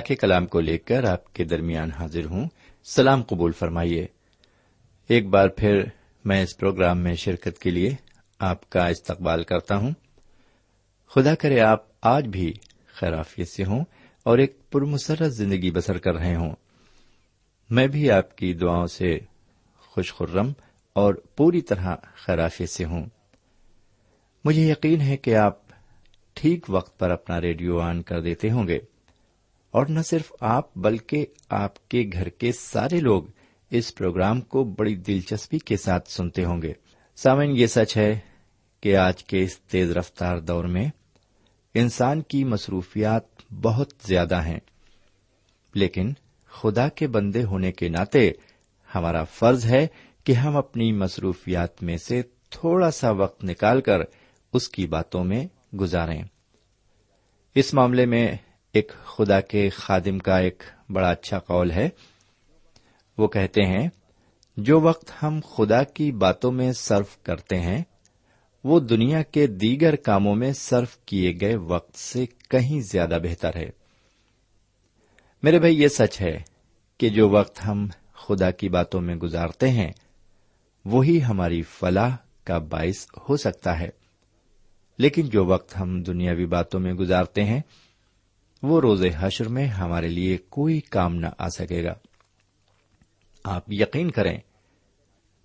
کے کلام کو لے کر آپ کے درمیان حاضر ہوں۔ سلام قبول فرمائیے۔ ایک بار پھر میں اس پروگرام میں شرکت کے لیے آپ کا استقبال کرتا ہوں۔ خدا کرے آپ آج بھی خیرافیت سے ہوں اور ایک پرمسرت زندگی بسر کر رہے ہوں۔ میں بھی آپ کی دعاؤں سے خوش خرم اور پوری طرح خیرافیت سے ہوں۔ مجھے یقین ہے کہ آپ ٹھیک وقت پر اپنا ریڈیو آن کر دیتے ہوں گے۔ اور نہ صرف آپ بلکہ آپ کے گھر کے سارے لوگ اس پروگرام کو بڑی دلچسپی کے ساتھ سنتے ہوں گے۔ سامن یہ سچ ہے کہ آج کے اس تیز رفتار دور میں انسان کی مصروفیات بہت زیادہ ہیں۔ لیکن خدا کے بندے ہونے کے ناطے ہمارا فرض ہے کہ ہم اپنی مصروفیات میں سے تھوڑا سا وقت نکال کر اس کی باتوں میں گزاریں۔ اس معاملے میں ایک خدا کے خادم کا ایک بڑا اچھا قول ہے۔ وہ کہتے ہیں، جو وقت ہم خدا کی باتوں میں صرف کرتے ہیں، وہ دنیا کے دیگر کاموں میں صرف کیے گئے وقت سے کہیں زیادہ بہتر ہے۔ میرے بھائی، یہ سچ ہے کہ جو وقت ہم خدا کی باتوں میں گزارتے ہیں، وہی ہماری فلاح کا باعث ہو سکتا ہے۔ لیکن جو وقت ہم دنیاوی باتوں میں گزارتے ہیں وہ روز حشر میں ہمارے لیے کوئی کام نہ آ سکے گا۔ آپ یقین کریں،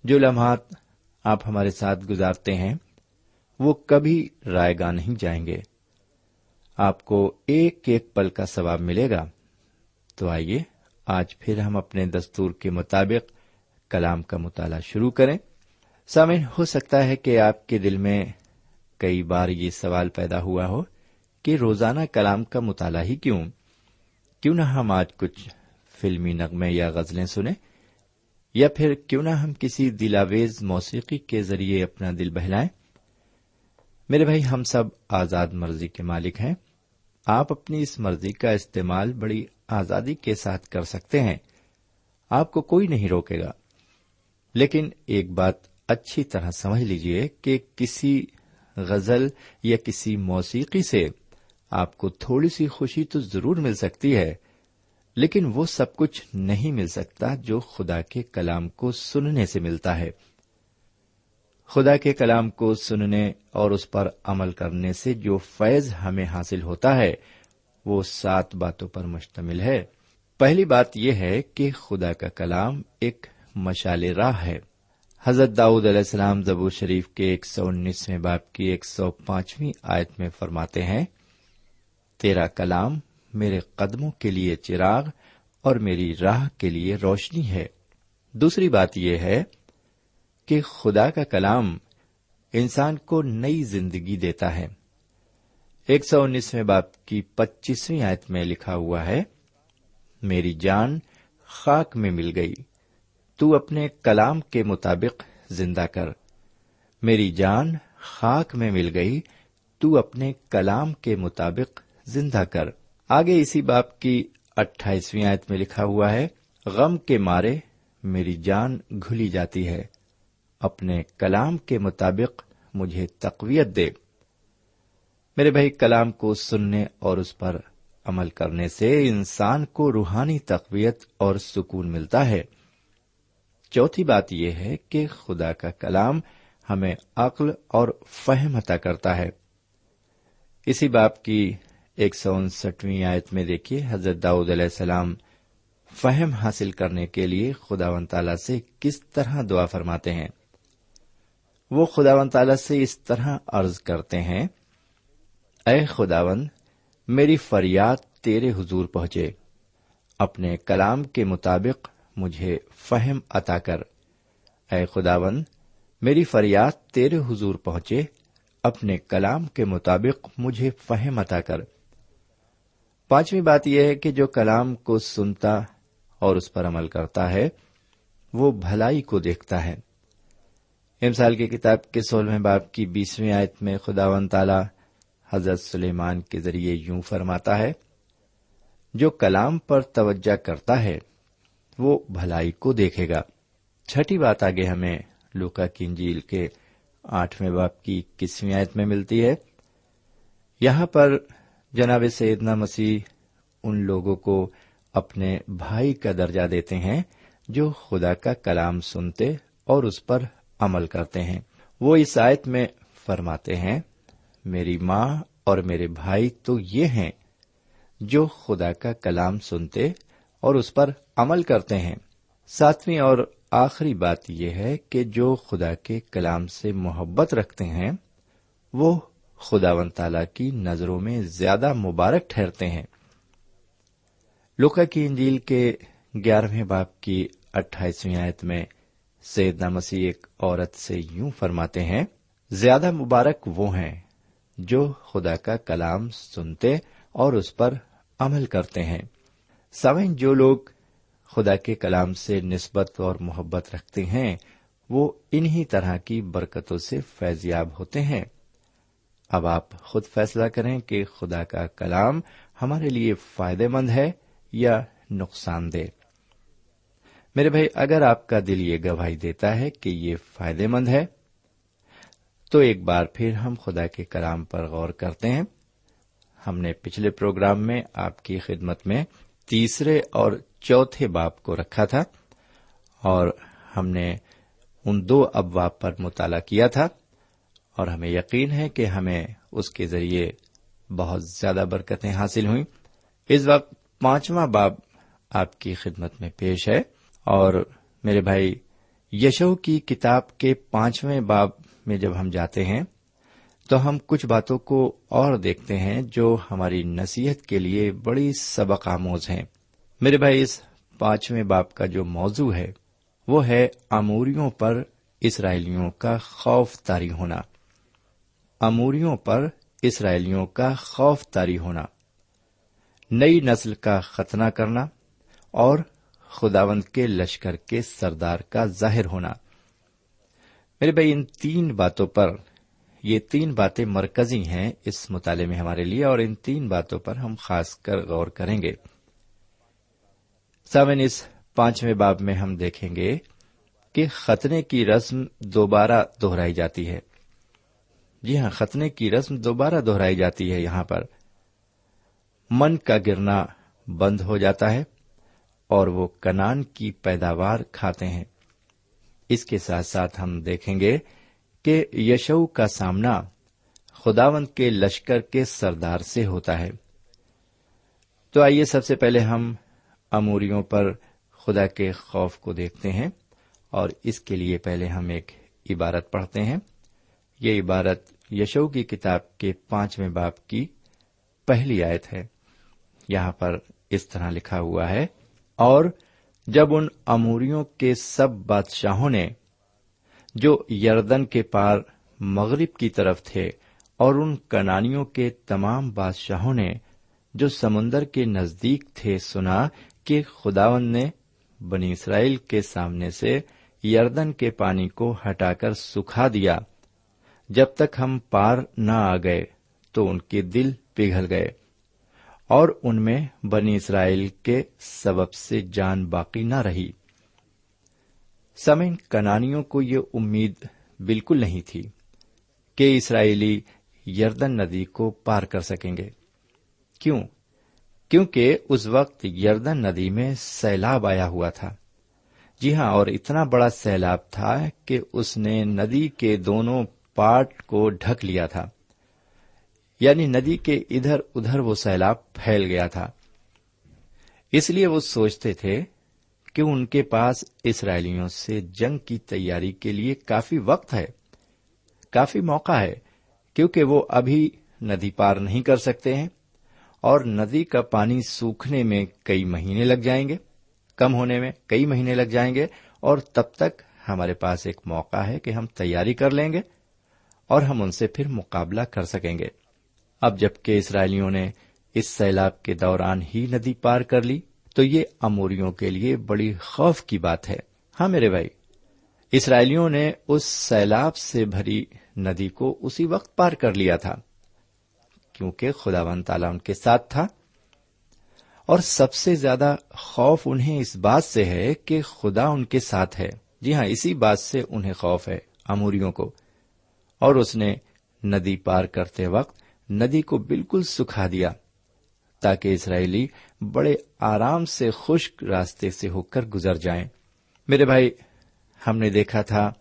جو لمحات آپ ہمارے ساتھ گزارتے ہیں، وہ کبھی رائے گاہ نہیں جائیں گے۔ آپ کو ایک ایک پل کا ثواب ملے گا۔ تو آئیے، آج پھر ہم اپنے دستور کے مطابق کلام کا مطالعہ شروع کریں۔ سامن ہو سکتا ہے کہ آپ کے دل میں کئی بار یہ سوال پیدا ہوا ہو۔ کہ روزانہ کلام کا مطالعہ ہی کیوں؟ کیوں نہ ہم آج کچھ فلمی نغمے یا غزلیں سنیں؟ یا پھر کیوں نہ ہم کسی دلاویز موسیقی کے ذریعے اپنا دل بہلائیں؟ میرے بھائی، ہم سب آزاد مرضی کے مالک ہیں۔ آپ اپنی اس مرضی کا استعمال بڑی آزادی کے ساتھ کر سکتے ہیں۔ آپ کو کوئی نہیں روکے گا۔ لیکن ایک بات اچھی طرح سمجھ لیجیے کہ کسی غزل یا کسی موسیقی سے آپ کو تھوڑی سی خوشی تو ضرور مل سکتی ہے، لیکن وہ سب کچھ نہیں مل سکتا جو خدا کے کلام کو سننے سے ملتا ہے۔ خدا کے کلام کو سننے اور اس پر عمل کرنے سے جو فیض ہمیں حاصل ہوتا ہے، وہ سات باتوں پر مشتمل ہے۔ پہلی بات یہ ہے کہ خدا کا کلام ایک مشال راہ ہے۔ حضرت داؤد علیہ السلام زبو شریف کے ایک سو انیسویں باپ کی ایک سو پانچویں آیت میں فرماتے ہیں تیرا کلام میرے قدموں کے لیے چراغ اور میری راہ کے لیے روشنی ہے۔ دوسری بات یہ ہے کہ خدا کا کلام انسان کو نئی زندگی دیتا ہے۔ ایک سو انیسویں باپ کی پچیسویں آیت میں لکھا ہوا ہے، میری جان خاک میں مل گئی، تو اپنے کلام کے مطابق زندہ کر۔ میری جان خاک میں مل گئی، تو اپنے کلام کے مطابق زندہ کر۔ آگے اسی باپ کی اٹھائیسویں آیت میں لکھا ہوا ہے، غم کے مارے میری جان گھلی جاتی ہے۔ اپنے کلام کے مطابق مجھے تقویت دے۔ میرے بھائی، کلام کو سننے اور اس پر عمل کرنے سے انسان کو روحانی تقویت اور سکون ملتا ہے۔ چوتھی بات یہ ہے کہ خدا کا کلام ہمیں عقل اور فہم عطا کرتا ہے۔ اسی باپ کی ایک سو انسٹویں آیت میں دیکھیے، حضرت داؤد علیہ السلام فہم حاصل کرنے کے لیے خدا و تعالی سے کس طرح دعا فرماتے ہیں؟ وہ خدا و تعالی سے اس طرح عرض کرتے ہیں، اے خداون میری فریاد تیرے حضور پہنچے، اپنے کلام کے مطابق مجھے فہم عطا کر۔ اے خداون میری فریاد تیرے حضور پہنچے، اپنے کلام کے مطابق مجھے فہم عطا کر۔ پانچویں بات یہ ہے کہ جو کلام کو سنتا اور اس پر عمل کرتا ہے، وہ بھلائی کو دیکھتا ہے۔ امسال کی کتاب کے سولہویں باپ کی بیسویں آیت میں خدا ون تالا حضرت سلیمان کے ذریعے یوں فرماتا ہے، جو کلام پر توجہ کرتا ہے، وہ بھلائی کو دیکھے گا۔ چھٹی بات آگے ہمیں لوکا کی انجیل کے آٹھویں باپ کی کسویں آیت میں ملتی ہے۔ یہاں پر جناب سیدنا مسیح ان لوگوں کو اپنے بھائی کا درجہ دیتے ہیں جو خدا کا کلام سنتے اور اس پر عمل کرتے ہیں۔ وہ اس آیت میں فرماتے ہیں، میری ماں اور میرے بھائی تو یہ ہیں جو خدا کا کلام سنتے اور اس پر عمل کرتے ہیں۔ ساتویں اور آخری بات یہ ہے کہ جو خدا کے کلام سے محبت رکھتے ہیں، وہ خدا ون تالا کی نظروں میں زیادہ مبارک ٹھہرتے ہیں۔ لوکا کی انجیل کے گیارہویں باپ کی اٹھائیسویں آیت میں سیدنا مسیح ایک عورت سے یوں فرماتے ہیں، زیادہ مبارک وہ ہیں جو خدا کا کلام سنتے اور اس پر عمل کرتے ہیں۔ سوئن جو لوگ خدا کے کلام سے نسبت اور محبت رکھتے ہیں، وہ انہی طرح کی برکتوں سے فیضیاب ہوتے ہیں۔ اب آپ خود فیصلہ کریں کہ خدا کا کلام ہمارے لیے فائدے مند ہے یا نقصان دہ۔ میرے بھائی، اگر آپ کا دل یہ گواہی دیتا ہے کہ یہ فائدے مند ہے، تو ایک بار پھر ہم خدا کے کلام پر غور کرتے ہیں۔ ہم نے پچھلے پروگرام میں آپ کی خدمت میں تیسرے اور چوتھے باپ کو رکھا تھا اور ہم نے ان دو ابواب پر مطالعہ کیا تھا۔ اور ہمیں یقین ہے کہ ہمیں اس کے ذریعے بہت زیادہ برکتیں حاصل ہوئیں۔ اس وقت پانچواں باب آپ کی خدمت میں پیش ہے اور میرے بھائی یشو کی کتاب کے پانچویں باب میں جب ہم جاتے ہیں تو ہم کچھ باتوں کو اور دیکھتے ہیں جو ہماری نصیحت کے لیے بڑی سبق آموز ہیں۔ میرے بھائی، اس پانچویں باپ کا جو موضوع ہے وہ ہے اموریوں پر اسرائیلیوں کا خوف تاری ہونا۔ اموریوں پر اسرائیلیوں کا خوف تاری ہونا، نئی نسل کا ختنہ کرنا اور خداوند کے لشکر کے سردار کا ظاہر ہونا۔ میرے بھائی، ان تین باتوں پر، یہ تین باتیں مرکزی ہیں اس مطالعے میں ہمارے لیے اور ان تین باتوں پر ہم خاص کر غور کریں گے۔ سامن اس پانچویں باب میں ہم دیکھیں گے کہ ختنے کی رسم دوبارہ دوہرائی جاتی ہے۔ جی ہاں ختنے کی رسم دوبارہ دوہرائی جاتی ہے یہاں پر۔ من کا گرنا بند ہو جاتا ہے اور وہ کنان کی پیداوار کھاتے ہیں۔ اس کے ساتھ ساتھ ہم دیکھیں گے کہ یشو کا سامنا خداوند کے لشکر کے سردار سے ہوتا ہے۔ تو آئیے سب سے پہلے ہم اموریوں پر خدا کے خوف کو دیکھتے ہیں اور اس کے لیے پہلے ہم ایک عبارت پڑھتے ہیں۔ یہ عبارت یشو کی کتاب کے پانچویں باپ کی پہلی آیت ہے۔ یہاں پر اس طرح لکھا ہوا ہے، اور جب ان اموریوں کے سب بادشاہوں نے جو یردن کے پار مغرب کی طرف تھے اور ان کنانیوں کے تمام بادشاہوں نے جو سمندر کے نزدیک تھے سنا کہ خداون نے بنی اسرائیل کے سامنے سے یردن کے پانی کو ہٹا کر سکھا دیا۔ جب تک ہم پار نہ آ گئے تو ان کے دل پگھل گئے اور ان میں بنی اسرائیل کے سبب سے جان باقی نہ رہی۔ سمن کنانیوں کو یہ امید بالکل نہیں تھی کہ اسرائیلی یردن ندی کو پار کر سکیں گے۔ کیوں؟ کیونکہ اس وقت یردن ندی میں سیلاب آیا ہوا تھا۔ جی ہاں اور اتنا بڑا سیلاب تھا کہ اس نے ندی کے دونوں پارٹ کو ڈھک لیا تھا۔ یعنی ندی کے ادھر ادھر وہ سیلاب پھیل گیا تھا۔ اس لیے وہ سوچتے تھے کہ ان کے پاس اسرائیلیوں سے جنگ کی تیاری کے لیے کافی وقت ہے۔ کافی موقع ہے، کیونکہ وہ ابھی ندی پار نہیں کر سکتے ہیں اور ندی کا پانی سوکھنے میں کئی مہینے لگ جائیں گے، کم ہونے میں کئی مہینے لگ جائیں گے اور تب تک ہمارے پاس ایک موقع ہے کہ ہم تیاری کر لیں گے۔ اور ہم ان سے پھر مقابلہ کر سکیں گے۔ اب جبکہ اسرائیلیوں نے اس سیلاب کے دوران ہی ندی پار کر لی، تو یہ اموریوں کے لیے بڑی خوف کی بات ہے۔ ہاں میرے بھائی، اسرائیلیوں نے اس سیلاب سے بھری ندی کو اسی وقت پار کر لیا تھا، کیونکہ خدا ون تعالیٰ ان کے ساتھ تھا۔ اور سب سے زیادہ خوف انہیں اس بات سے ہے کہ خدا ان کے ساتھ ہے۔ جی ہاں اسی بات سے انہیں خوف ہے، اموریوں کو۔ اور اس نے ندی پار کرتے وقت ندی کو بالکل سکھا دیا تاکہ اسرائیلی بڑے آرام سے خشک راستے سے ہو کر گزر جائیں۔ میرے بھائی، ہم نے دیکھا تھا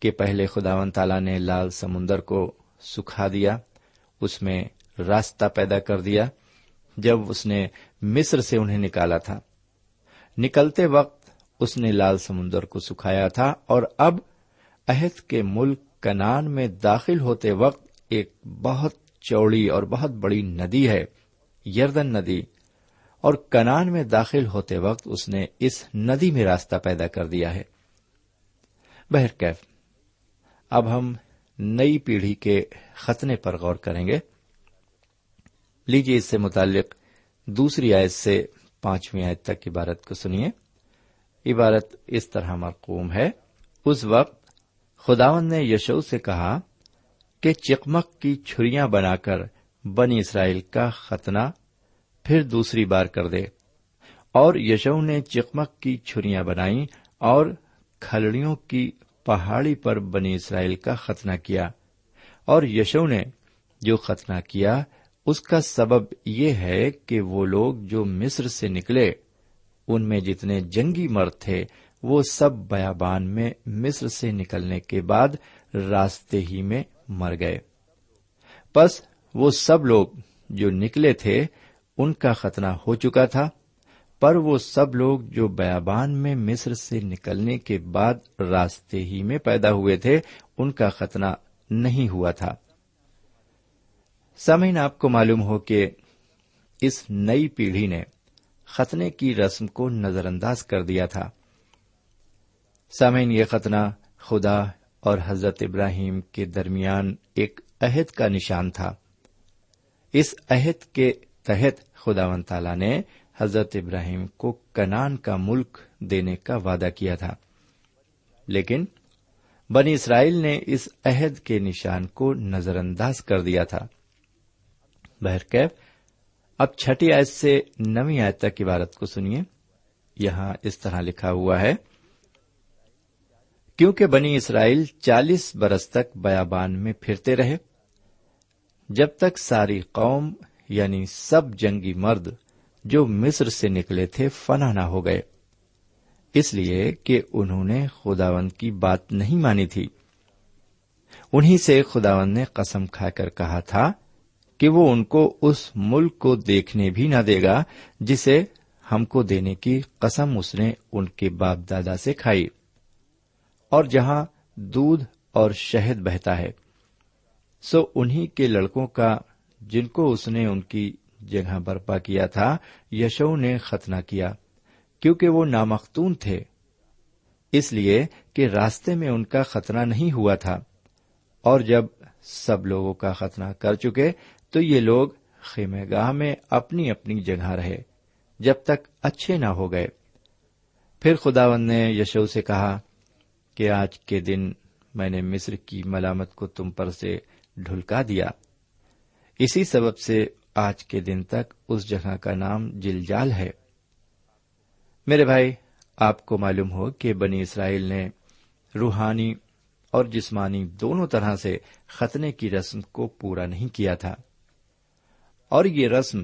کہ پہلے خداون تعالی نے لال سمندر کو سکھا دیا، اس میں راستہ پیدا کر دیا جب اس نے مصر سے انہیں نکالا تھا۔ نکلتے وقت اس نے لال سمندر کو سکھایا تھا اور اب عہد کے ملک کنان میں داخل ہوتے وقت ایک بہت چوڑی اور بہت بڑی ندی ہے، یردن ندی، اور کنان میں داخل ہوتے وقت اس نے اس ندی میں راستہ پیدا کر دیا ہے۔ بہرکیف اب ہم نئی پیڑھی کے ختنے پر غور کریں گے۔ لیجیے اس سے متعلق دوسری آیت سے پانچویں آیت تک عبارت کو سنیے۔ عبارت اس طرح مرقوم ہے، اس وقت خداون نے یشو سے کہا کہ چکمک کی چھریاں بنا کر بنی اسرائیل کا ختنہ پھر دوسری بار کر دے۔ اور یشو نے چکمک کی چھریاں بنائی اور کھلڑیوں کی پہاڑی پر بنی اسرائیل کا ختنہ کیا۔ اور یشو نے جو ختنہ کیا، اس کا سبب یہ ہے کہ وہ لوگ جو مصر سے نکلے، ان میں جتنے جنگی مرد تھے وہ سب بیابان میں مصر سے نکلنے کے بعد راستے ہی میں مر گئے۔ بس وہ سب لوگ جو نکلے تھے، ان کا ختنہ ہو چکا تھا، پر وہ سب لوگ جو بیابان میں مصر سے نکلنے کے بعد راستے ہی میں پیدا ہوئے تھے، ان کا ختنہ نہیں ہوا تھا۔ سمعین آپ کو معلوم ہو کہ اس نئی پیڑھی نے ختنے کی رسم کو نظر انداز کر دیا تھا۔ سامعین، یہ ختنہ خدا اور حضرت ابراہیم کے درمیان ایک عہد کا نشان تھا۔ اس عہد کے تحت خدا و تعالی نے حضرت ابراہیم کو کنان کا ملک دینے کا وعدہ کیا تھا۔ لیکن بنی اسرائیل نے اس عہد کے نشان کو نظر انداز کر دیا تھا۔ بہرکیف، اب چھٹی آیت سے نویں آیت تک عبارت کو سنیے۔ یہاں اس طرح لکھا ہوا ہے۔ کیونکہ بنی اسرائیل چالیس برس تک بیابان میں پھرتے رہے، جب تک ساری قوم یعنی سب جنگی مرد جو مصر سے نکلے تھے فنا نہ ہو گئے۔ اس لیے کہ انہوں نے خداوند کی بات نہیں مانی تھی۔ انہیں سے خداوند نے قسم کھا کر کہا تھا کہ وہ ان کو اس ملک کو دیکھنے بھی نہ دے گا جسے ہم کو دینے کی قسم اس نے ان کے باپ دادا سے کھائی۔ اور جہاں دودھ اور شہد بہتا ہے۔ سو انہیں کے لڑکوں کا جن کو اس نے ان کی جگہ برپا کیا تھا، یشو نے ختنہ کیا، کیونکہ وہ نامختون تھے۔ اس لیے کہ راستے میں ان کا ختنہ نہیں ہوا تھا۔ اور جب سب لوگوں کا ختنہ کر چکے، تو یہ لوگ خیمے گاہ میں اپنی اپنی جگہ رہے، جب تک اچھے نہ ہو گئے۔ پھر خداون نے یشو سے کہا کہ آج کے دن میں نے مصر کی ملامت کو تم پر سے ڈھلکا دیا۔ اسی سبب سے آج کے دن تک اس جگہ کا نام جلجال ہے۔ میرے بھائی، آپ کو معلوم ہو کہ بنی اسرائیل نے روحانی اور جسمانی دونوں طرح سے ختنے کی رسم کو پورا نہیں کیا تھا۔ اور یہ رسم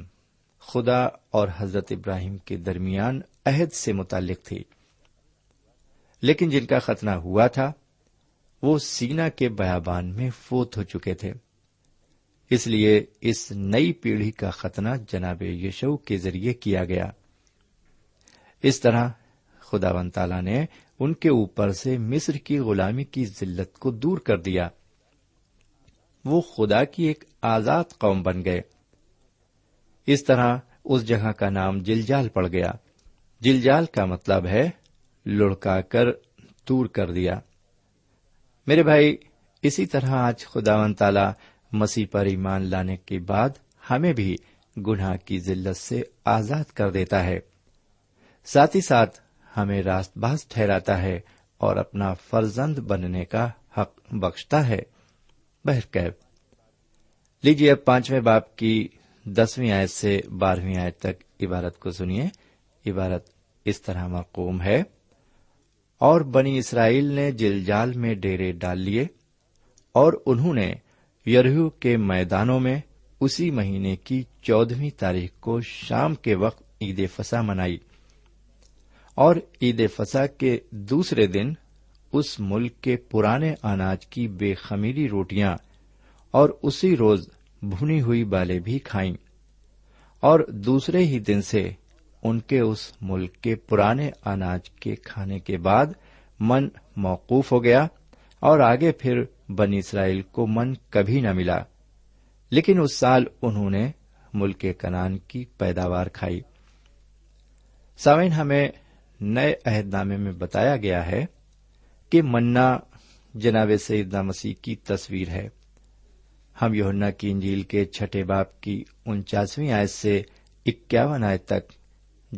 خدا اور حضرت ابراہیم کے درمیان عہد سے متعلق تھی۔ لیکن جن کا ختنہ ہوا تھا، وہ سینا کے بیابان میں فوت ہو چکے تھے۔ اس لیے اس نئی پیڑھی کا ختنہ جناب یشو کے ذریعے کیا گیا۔ اس طرح خدا ون تالا نے ان کے اوپر سے مصر کی غلامی کی ذلت کو دور کر دیا۔ وہ خدا کی ایک آزاد قوم بن گئے۔ اس طرح اس جگہ کا نام جلجال پڑ گیا۔ جلجال کا مطلب ہے لڑکا کر دور کر دیا۔ میرے بھائی، اسی طرح آج خدا ون تالا مسیح پر ایمان لانے کے بعد ہمیں بھی گناہ کی ذلت سے آزاد کر دیتا ہے۔ ساتھ ہی ساتھ ہمیں راست باز ٹھہراتا ہے اور اپنا فرزند بننے کا حق بخشتا ہے۔ بہرکیب لیجیے اب پانچویں باپ کی دسویں آیت سے بارہویں آیت تک عبارت کو سنیے۔ عبارت اس طرح مقوم ہے۔ اور بنی اسرائیل نے جل جال میں ڈیرے ڈال لیے اور انہوں نے یرہو کے میدانوں میں اسی مہینے کی چودہویں تاریخ کو شام کے وقت عید فسا منائی اور عید فسا کے دوسرے دن اس ملک کے پرانے اناج کی بے خمیری روٹیاں اور اسی روز بھنی ہوئی بالیں بھی کھائیں اور دوسرے ہی دن سے ان کے اس ملک کے پرانے اناج کے کھانے کے بعد من موقوف ہو گیا اور آگے پھر بنی اسرائیل کو من کبھی نہ ملا۔ لیکن اس سال انہوں نے ملک کنان کی پیداوار کھائی۔ سامعین، ہمیں نئے عہد نامے میں بتایا گیا ہے کہ منا جناب سیدنا مسیح کی تصویر ہے۔ ہم یونا کی انجیل کے چھٹے باپ کی انچاسویں آیت سے اکیاون آیت تک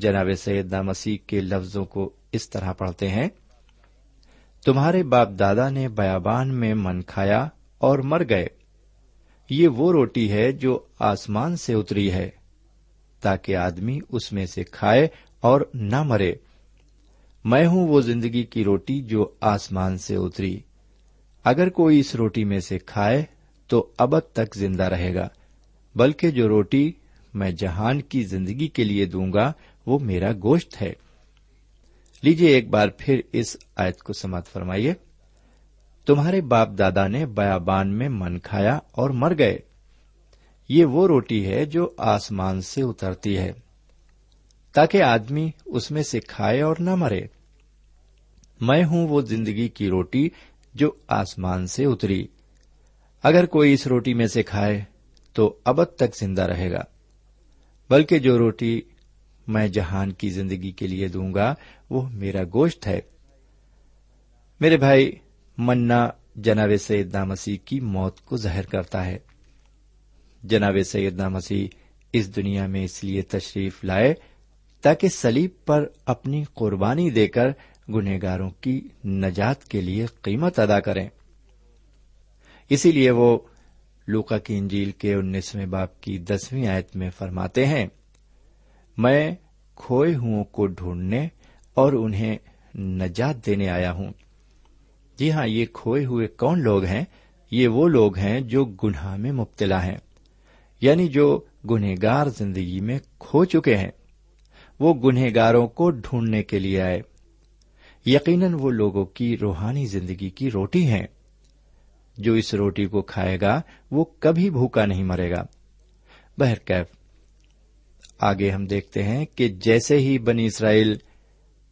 جناب سیدنا مسیح کے لفظوں کو اس طرح پڑھتے ہیں، تمہارے باپ دادا نے بیابان میں من کھایا اور مر گئے۔ یہ وہ روٹی ہے جو آسمان سے اتری ہے، تاکہ آدمی اس میں سے کھائے اور نہ مرے۔ میں ہوں وہ زندگی کی روٹی جو آسمان سے اتری۔ اگر کوئی اس روٹی میں سے کھائے تو ابد تک زندہ رہے گا، بلکہ جو روٹی میں جہان کی زندگی کے لیے دوں گا وہ میرا گوشت ہے۔ لیجیے ایک بار پھر اس آیت کو سماعت فرمائیے۔ تمہارے باپ دادا نے بیابان میں من کھایا اور مر گئے۔ یہ وہ روٹی ہے جو آسمان سے اترتی ہے، تاکہ آدمی اس میں سے کھائے اور نہ مرے۔ میں ہوں وہ زندگی کی روٹی جو آسمان سے اتری۔ اگر کوئی اس روٹی میں سے کھائے تو ابد تک زندہ رہے گا، بلکہ جو روٹی میں جہان کی زندگی کے لیے دوں گا، وہ میرا گوشت ہے۔ میرے بھائی منا جناب سیدنا مسیح کی موت کو ظاہر کرتا ہے۔ جناب سیدنا مسیح اس دنیا میں اس لیے تشریف لائے تاکہ سلیب پر اپنی قربانی دے کر گنہگاروں کی نجات کے لیے قیمت ادا کریں۔ اسی لیے وہ لوکا کی انجیل کے انیسویں باپ کی دسویں آیت میں فرماتے ہیں میں کھوئے ہوں کو ڈھونڈنے اور انہیں نجات دینے آیا ہوں۔ جی ہاں یہ کھوئے ہوئے کون لوگ ہیں؟ یہ وہ لوگ ہیں جو گناہ میں مبتلا ہیں یعنی جو گنہگار زندگی میں کھو چکے ہیں۔ وہ گنہگاروں کو ڈھونڈنے کے لیے آئے۔ یقیناً وہ لوگوں کی روحانی زندگی کی روٹی ہیں۔ جو اس روٹی کو کھائے گا، وہ کبھی بھوکا نہیں مرے گا۔ بہرکیف آگے ہم دیکھتے ہیں کہ جیسے ہی بنی اسرائیل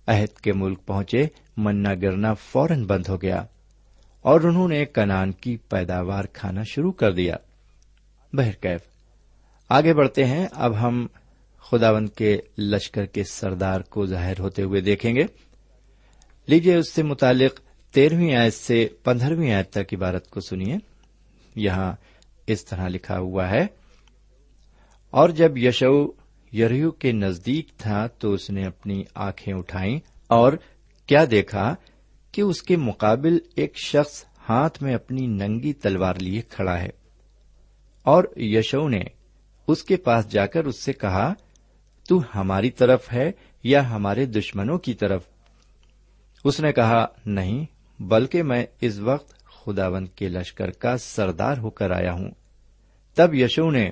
عہد کے ملک پہنچے منا گرنا فوراً بند ہو گیا اور انہوں نے کنان کی پیداوار کھانا شروع کر دیا۔ بہرکیف آگے بڑھتے ہیں۔ اب ہم خداون کے لشکر کے سردار کو ظاہر ہوتے ہوئے دیکھیں گے۔ لیجیے اس سے متعلق تیرہویں آیت سے پندرہویں آیت تک عبارت کو سنیے۔ یہاں اس طرح لکھا ہوا ہے۔ اور جب یشو یریو کے نزدیک تھا تو اس نے اپنی آنکھیں اٹھائیں اور کیا دیکھا کہ اس کے مقابل ایک شخص ہاتھ میں اپنی ننگی تلوار لیے کھڑا ہے۔ اور یشو نے اس کے پاس جا کر اس سے کہا، تو ہماری طرف ہے یا ہمارے دشمنوں کی طرف؟ اس نے کہا، نہیں، بلکہ میں اس وقت خداوند کے لشکر کا سردار ہو کر آیا ہوں۔ تب یشو نے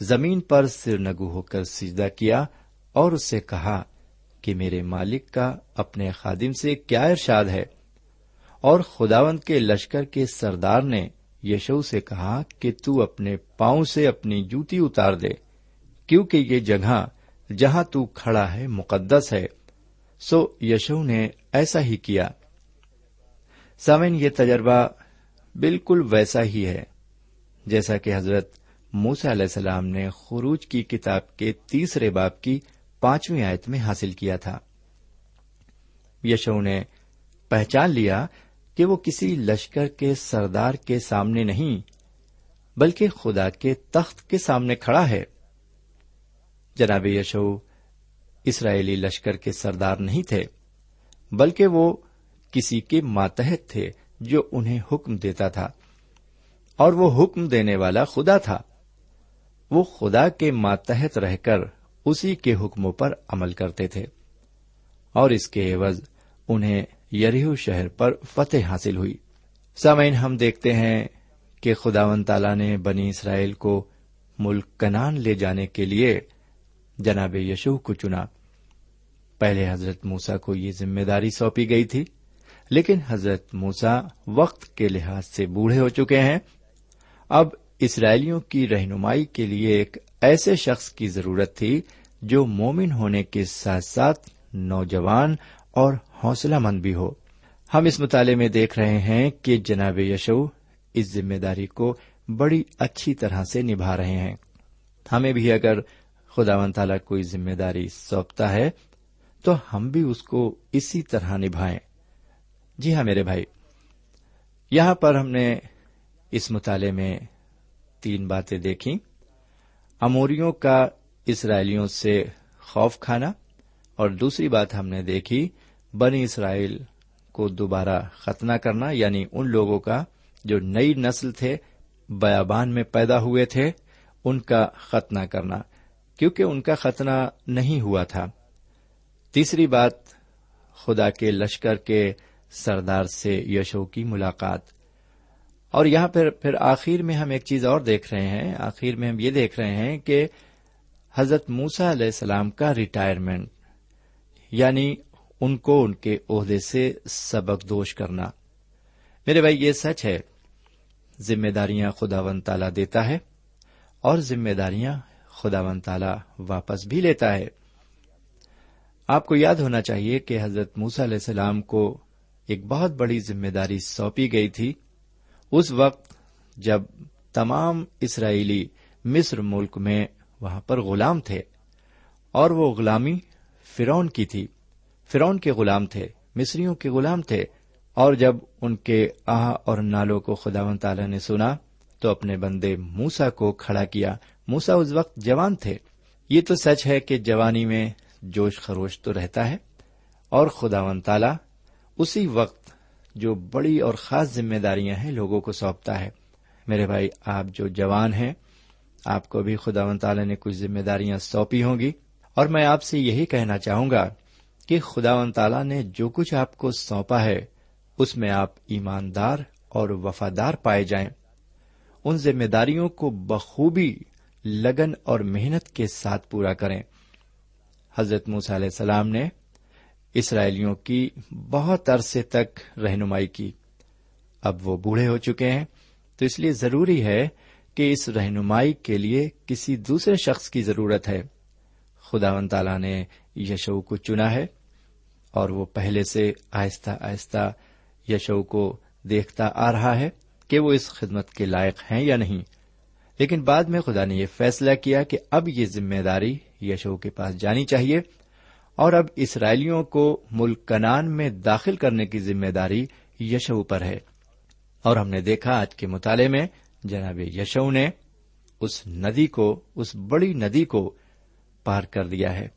زمین پر سر نگو ہو کر سجدہ کیا اور اس سے کہا کہ میرے مالک کا اپنے خادم سے کیا ارشاد ہے؟ اور خداوند کے لشکر کے سردار نے یشو سے کہا کہ تو اپنے پاؤں سے اپنی جوتی اتار دے، کیونکہ یہ جگہ جہاں تو کھڑا ہے مقدس ہے۔ سو یشو نے ایسا ہی کیا۔ سامن یہ تجربہ بالکل ویسا ہی ہے، جیسا کہ حضرت موسا علیہ السلام نے خروج کی کتاب کے تیسرے باپ کی پانچویں آیت میں حاصل کیا تھا۔ یشو نے پہچان لیا کہ وہ کسی لشکر کے سردار کے سامنے نہیں، بلکہ خدا کے تخت کے سامنے کھڑا ہے۔ جناب یشو اسرائیلی لشکر کے سردار نہیں تھے، بلکہ وہ کسی کے ماتحت تھے جو انہیں حکم دیتا تھا، اور وہ حکم دینے والا خدا تھا۔ وہ خدا کے ماتحت رہ کر اسی کے حکموں پر عمل کرتے تھے اور اس کے عوض انہیں یریو شہر پر فتح حاصل ہوئی۔ سامعین، ہم دیکھتے ہیں کہ خدا و تعالی نے بنی اسرائیل کو ملک کنان لے جانے کے لیے جناب یشو کو چنا۔ پہلے حضرت موسا کو یہ ذمہ داری سونپی گئی تھی، لیکن حضرت موسا وقت کے لحاظ سے بوڑھے ہو چکے ہیں۔ اب اسرائیلیوں کی رہنمائی کے لیے ایک ایسے شخص کی ضرورت تھی جو مومن ہونے کے ساتھ ساتھ نوجوان اور حوصلہ مند بھی ہو۔ ہم اس مطالعے میں دیکھ رہے ہیں کہ جناب یشو اس ذمہ داری کو بڑی اچھی طرح سے نبھا رہے ہیں۔ ہمیں بھی اگر خدا و تعالی کوئی ذمہ داری سونپتا ہے تو ہم بھی اس کو اسی طرح نبھائیں۔ جی ہاں میرے بھائی، یہاں پر ہم نے اس مطالعے میں تین باتیں دیکھی اموریوں کا اسرائیلیوں سے خوف کھانا اور دوسری بات ہم نے دیکھی، بنی اسرائیل کو دوبارہ ختنہ کرنا یعنی ان لوگوں کا جو نئی نسل تھے، بیابان میں پیدا ہوئے تھے، ان کا ختنہ کرنا۔ کیونکہ ان کا ختنہ نہیں ہوا تھا۔ تیسری بات، خدا کے لشکر کے سردار سے یشو کی ملاقات۔ اور یہاں پر پھر آخر میں ہم ایک چیز اور دیکھ رہے ہیں۔ آخر میں ہم یہ دیکھ رہے ہیں کہ حضرت موسا علیہ السلام کا ریٹائرمنٹ یعنی ان کو ان کے عہدے سے سبق دوش کرنا۔ میرے بھائی، یہ سچ ہے، ذمہ داریاں خدا ون تالا دیتا ہے اور ذمہ داریاں خدا ون تالا واپس بھی لیتا ہے۔ آپ کو یاد ہونا چاہیے کہ حضرت موسا علیہ السلام کو ایک بہت بڑی ذمہ داری سونپی گئی تھی۔ اس وقت جب تمام اسرائیلی مصر ملک میں وہاں پر غلام تھے اور وہ غلامی فرون کی تھی فرون کے غلام تھے، مصریوں کے غلام تھے، اور جب ان کے آہ اور نالوں کو خدا و تعالی نے سنا تو اپنے بندے موسا کو کھڑا کیا۔ موسا اس وقت جوان تھے۔ یہ تو سچ ہے کہ جوانی میں جوش خروش تو رہتا ہے اور خدا و تعالی اسی وقت جو بڑی اور خاص ذمہ داریاں ہیں، لوگوں کو سونپتا ہے۔ میرے بھائی، آپ جو جوان ہیں، آپ کو بھی خدا و تعالی نے کچھ ذمہ داریاں سونپی ہوں گی۔ اور میں آپ سے یہی کہنا چاہوں گا کہ خدا و تعالی نے جو کچھ آپ کو سونپا ہے، اس میں آپ ایماندار اور وفادار پائے جائیں۔ ان ذمہ داریوں کو بخوبی، لگن اور محنت کے ساتھ پورا کریں۔ حضرت موس علیہ السلام نے اسرائیلیوں کی بہت عرصے تک رہنمائی کی۔ اب وہ بوڑھے ہو چکے ہیں، تو اس لیے ضروری ہے کہ اس رہنمائی کے لیے کسی دوسرے شخص کی ضرورت ہے۔ خدا و تعالی نے یشو کو چنا ہے اور وہ پہلے سے آہستہ آہستہ یشو کو دیکھتا آ رہا ہے کہ وہ اس خدمت کے لائق ہیں یا نہیں۔ لیکن بعد میں خدا نے یہ فیصلہ کیا کہ اب یہ ذمہ داری یشو کے پاس جانی چاہیے۔ اور اب اسرائیلیوں کو ملک کنان میں داخل کرنے کی ذمہ داری یشو پر ہے۔ اور ہم نے دیکھا آج کے مطالعے میں جناب یشو نے اس ندی کو، اس بڑی ندی کو پار کر دیا ہے۔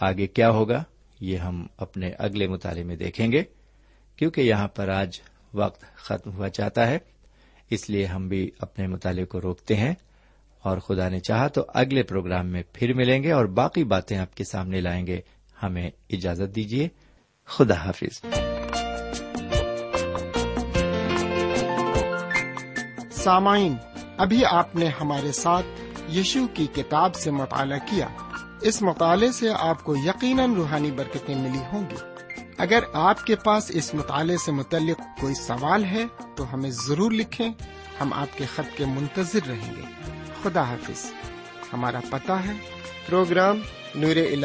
آگے کیا ہوگا؟ یہ ہم اپنے اگلے مطالعے میں دیکھیں گے، کیونکہ یہاں پر آج وقت ختم ہوا چاہتا ہے۔ اس لیے ہم بھی اپنے مطالعے کو روکتے ہیں۔ اور خدا نے چاہا تو اگلے پروگرام میں پھر ملیں گے اور باقی باتیں آپ کے سامنے لائیں گے۔ ہمیں اجازت دیجیے خدا حافظ۔ سامعین، ابھی آپ نے ہمارے ساتھ یشو کی کتاب سے مطالعہ کیا۔ اس مطالعے سے آپ کو یقیناً روحانی برکتیں ملی ہوں گی۔ اگر آپ کے پاس اس مطالعے سے متعلق کوئی سوال ہے، تو ہمیں ضرور لکھیں۔ ہم آپ کے خط کے منتظر رہیں گے۔ خدا حافظ۔ ہمارا پتہ ہے، programme Noor ul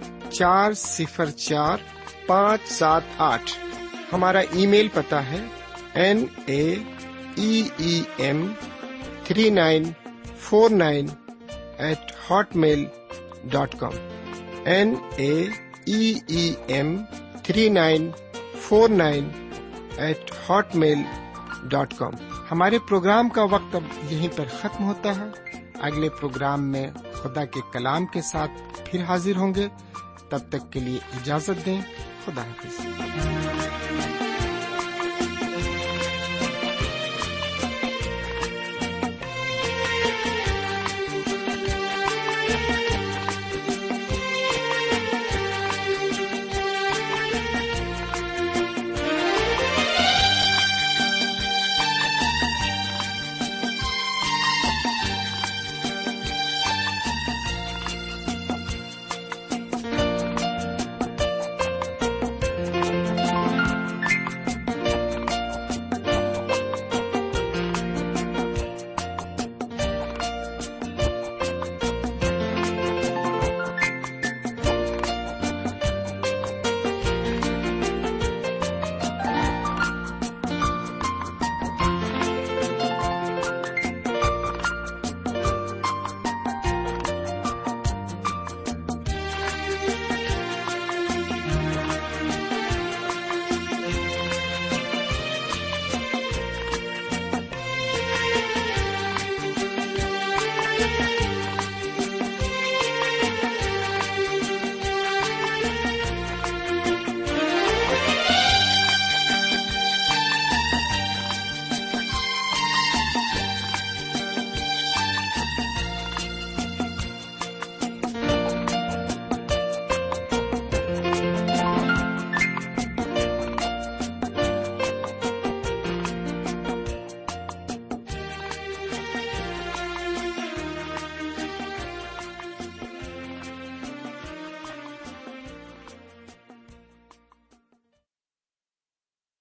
چار صفر چار پانچ سات آٹھ۔ ہمارا ای میل پتا ہے N A E M three nine four nine eight Hotmail dot com. N A M three nine four nine eight Hotmail dot com. ہمارے پروگرام کا وقت اب یہیں پر ختم ہوتا ہے۔ اگلے پروگرام میں خدا کے کلام کے ساتھ پھر حاضر ہوں گے۔ تب تک کے لیے اجازت دیں۔ خدا حافظ۔